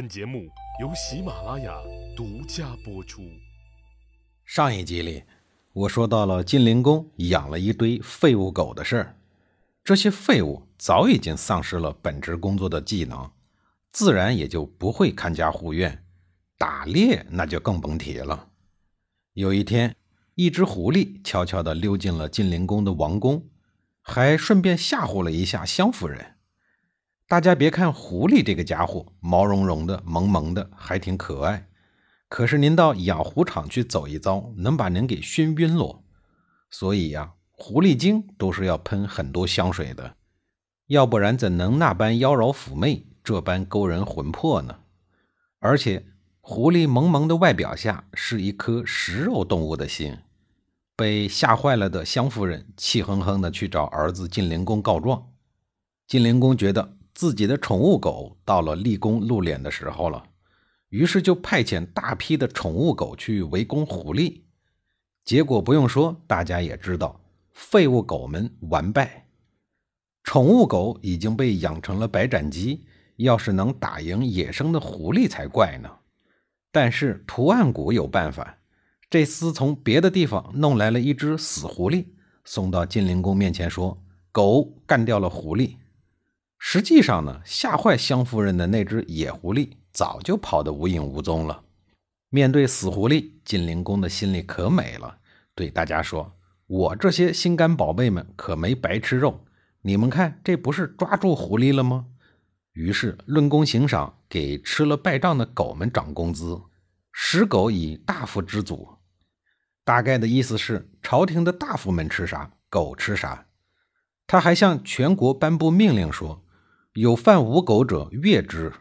本节目由喜马拉雅独家播出。上一集里，我说到了晋灵公养了一堆废物狗的事儿。这些废物早已经丧失了本职工作的技能，自然也就不会看家护院。打猎那就更甭提了。有一天，一只狐狸悄悄地溜进了晋灵公的王宫，还顺便吓唬了一下湘夫人。大家别看狐狸这个家伙毛茸茸的、萌萌的，还挺可爱。可是您到养狐场去走一遭，能把您给熏晕喽。所以呀，狐狸精都是要喷很多香水的，要不然怎能那般妖娆妩媚，这般勾人魂魄呢？而且，狐狸萌萌的外表下是一颗食肉动物的心。被吓坏了的湘夫人气哼哼的去找儿子晋灵公告状。晋灵公觉得。自己的宠物狗到了立功露脸的时候了，于是就派遣大批的宠物狗去围攻狐狸。结果不用说，大家也知道，废物狗们完败。宠物狗已经被养成了白斩鸡，要是能打赢野生的狐狸才怪呢。但是图案谷有办法，这厮从别的地方弄来了一只死狐狸，送到晋灵公面前说：“狗干掉了狐狸。”实际上呢，吓坏湘夫人的那只野狐狸早就跑得无影无踪了。面对死狐狸，晋灵公的心里可美了，对大家说：“我这些心肝宝贝们可没白吃肉，你们看，这不是抓住狐狸了吗？”于是论功行赏，给吃了败仗的狗们涨工资，食狗以大夫之祖。大概的意思是，朝廷的大夫们吃啥，狗吃啥。他还向全国颁布命令说。有犯无狗者，越之。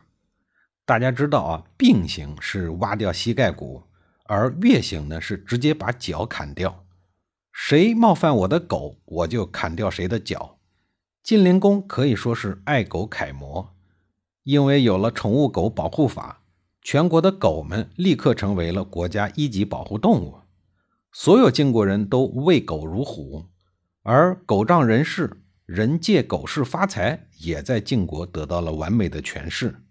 大家知道啊，并行是挖掉膝盖骨，而越行呢是直接把脚砍掉。谁冒犯我的狗，我就砍掉谁的脚。晋灵公可以说是爱狗楷模，因为有了宠物狗保护法，全国的狗们立刻成为了国家一级保护动物，所有晋国人都畏狗如虎，而狗仗人势。人借狗市发财，也在晋国得到了完美的诠释。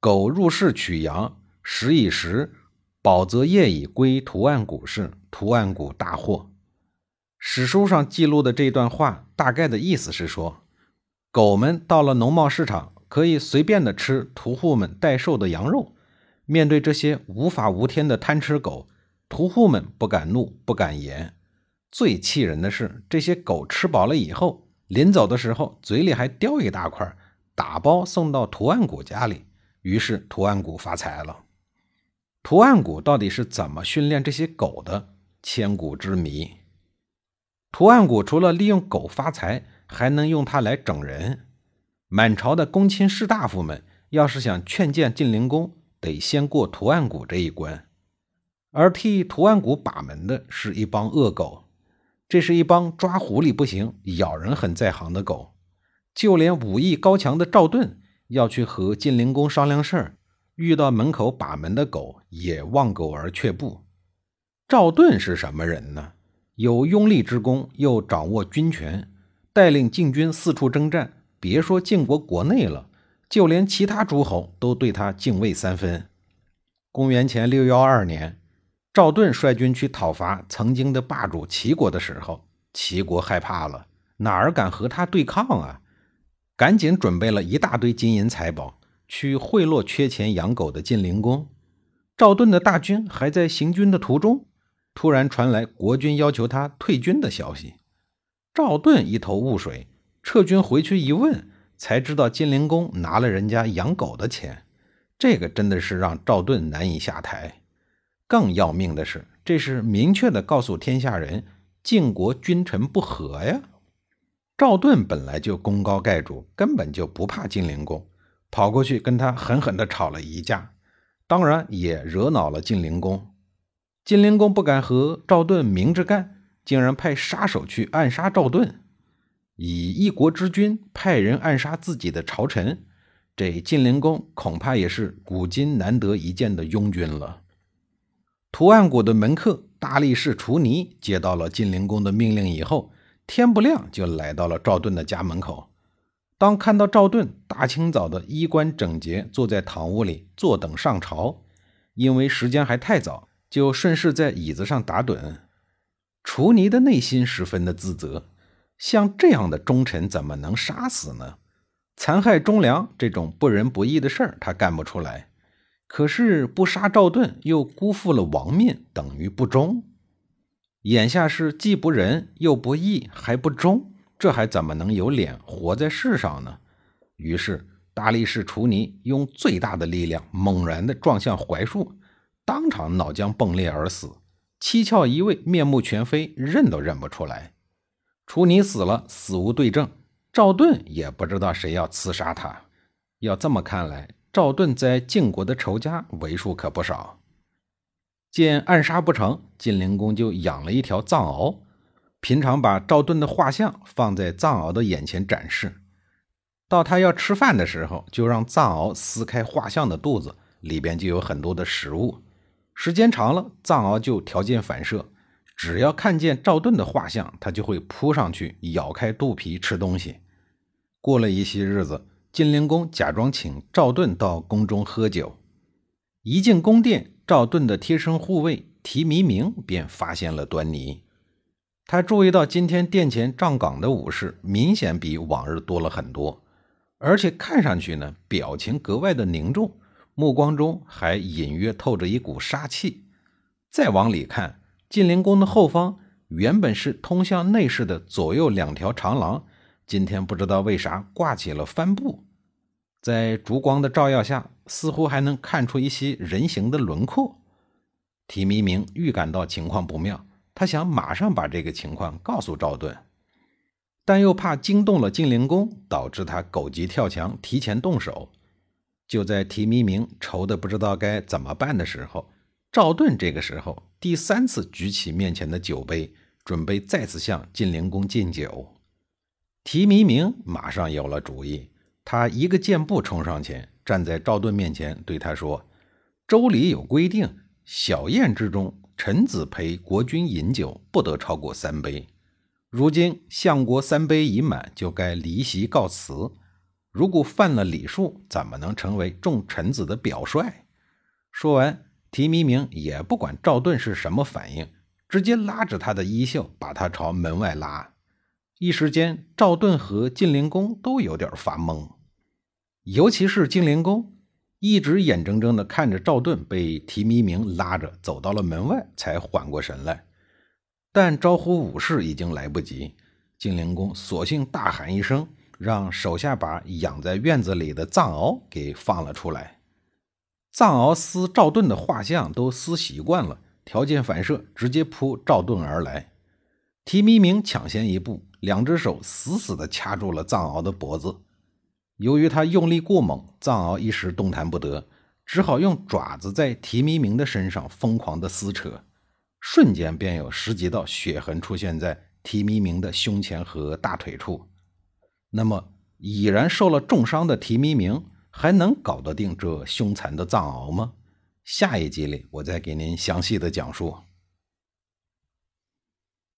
狗入室取羊，食以食，饱则夜以归图案谷氏，图案谷大获。史书上记录的这段话，大概的意思是说，狗们到了农贸市场，可以随便的吃屠户们待售的羊肉。面对这些无法无天的贪吃狗，屠户们不敢怒，不敢言。最气人的是，这些狗吃饱了以后。临走的时候，嘴里还叼一大块，打包送到图案谷家里。于是图案谷发财了。图案谷到底是怎么训练这些狗的？千古之谜。图案谷除了利用狗发财，还能用它来整人。满朝的公卿士大夫们要是想劝谏晋灵公，得先过图案谷这一关。而替图案谷把门的是一帮恶狗。这是一帮抓狐狸不行、咬人很在行的狗，就连武艺高强的赵盾要去和晋灵公商量事儿，遇到门口把门的狗也望狗而却步。赵盾是什么人呢？有拥立之功，又掌握军权，带领晋军四处征战。别说晋国国内了，就连其他诸侯都对他敬畏三分。公元前六幺二年。赵盾率军去讨伐曾经的霸主齐国的时候，齐国害怕了，哪儿敢和他对抗啊？赶紧准备了一大堆金银财宝，去贿赂缺钱养狗的晋灵公。赵盾的大军还在行军的途中，突然传来国君要求他退军的消息。赵盾一头雾水，撤军回去一问，才知道晋灵公拿了人家养狗的钱。这个真的是让赵盾难以下台。更要命的是，这是明确的告诉天下人，晋国君臣不和呀。赵盾本来就功高盖主，根本就不怕晋灵公，跑过去跟他狠狠地吵了一架，当然也惹恼了晋灵公。晋灵公不敢和赵盾明着干，竟然派杀手去暗杀赵盾，以一国之君派人暗杀自己的朝臣，这晋灵公恐怕也是古今难得一见的庸君了。图案谷的门客大力士楚尼接到了晋灵公的命令以后，天不亮就来到了赵盾的家门口。当看到赵盾大清早的衣冠整洁，坐在堂屋里坐等上朝，因为时间还太早，就顺势在椅子上打盹。楚尼的内心十分的自责，像这样的忠臣怎么能杀死呢？残害忠良这种不仁不义的事儿，他干不出来。可是不杀赵盾，又辜负了王命，等于不忠。眼下是既不仁又不义，还不忠。这还怎么能有脸活在世上呢？于是大力士楚尼用最大的力量猛然地撞向槐树，当场脑浆迸裂而死。七窍一位面目全非，认都认不出来。楚尼死了，死无对证。赵盾也不知道谁要刺杀他。要这么看来，赵盾在晋国的仇家为数可不少。见暗杀不成，晋灵公就养了一条藏獒。平常把赵盾的画像放在藏獒的眼前展示，到他要吃饭的时候，就让藏獒撕开画像的肚子，里边就有很多的食物。时间长了，藏獒就条件反射，只要看见赵盾的画像，它就会扑上去咬开肚皮吃东西。过了一些日子，晋灵公假装请赵盾到宫中喝酒，一进宫殿，赵盾的贴身护卫提弥明便发现了端倪。他注意到今天殿前站岗的武士明显比往日多了很多，而且看上去呢，表情格外的凝重，目光中还隐约透着一股杀气。再往里看，晋灵宫的后方原本是通向内室的左右两条长廊，今天不知道为啥挂起了帆布，在烛光的照耀下，似乎还能看出一些人形的轮廓。提弥明预感到情况不妙。他想马上把这个情况告诉赵盾，但又怕惊动了晋灵公，导致他狗急跳墙，提前动手。就在提弥明愁得不知道该怎么办的时候，赵盾这个时候第三次举起面前的酒杯，准备再次向晋灵公敬酒。提弥明马上有了主意，他一个箭步冲上前，站在赵盾面前，对他说：“周礼有规定，小宴之中。”臣子陪国君饮酒，不得超过三杯。如今相国三杯已满，就该离席告辞。如果犯了礼数，怎么能成为众臣子的表率？说完，提弥明也不管赵盾是什么反应，直接拉着他的衣袖，把他朝门外拉。一时间，赵盾和晋灵公都有点发懵，尤其是晋灵公。一直眼睁睁地看着赵盾被提弥明拉着走到了门外，才缓过神来。但招呼武士已经来不及，晋灵公索性大喊一声，让手下把养在院子里的藏獒给放了出来。藏獒撕赵盾的画像都撕习惯了，条件反射直接扑赵盾而来。提弥明抢先一步，两只手死死地掐住了藏獒的脖子。由于他用力过猛，藏獒一时动弹不得，只好用爪子在提弥明的身上疯狂地撕扯，瞬间便有十几道血痕出现在提弥明的胸前和大腿处。那么，已然受了重伤的提弥明还能搞得定这凶残的藏獒吗？下一集里，我再给您详细的讲述。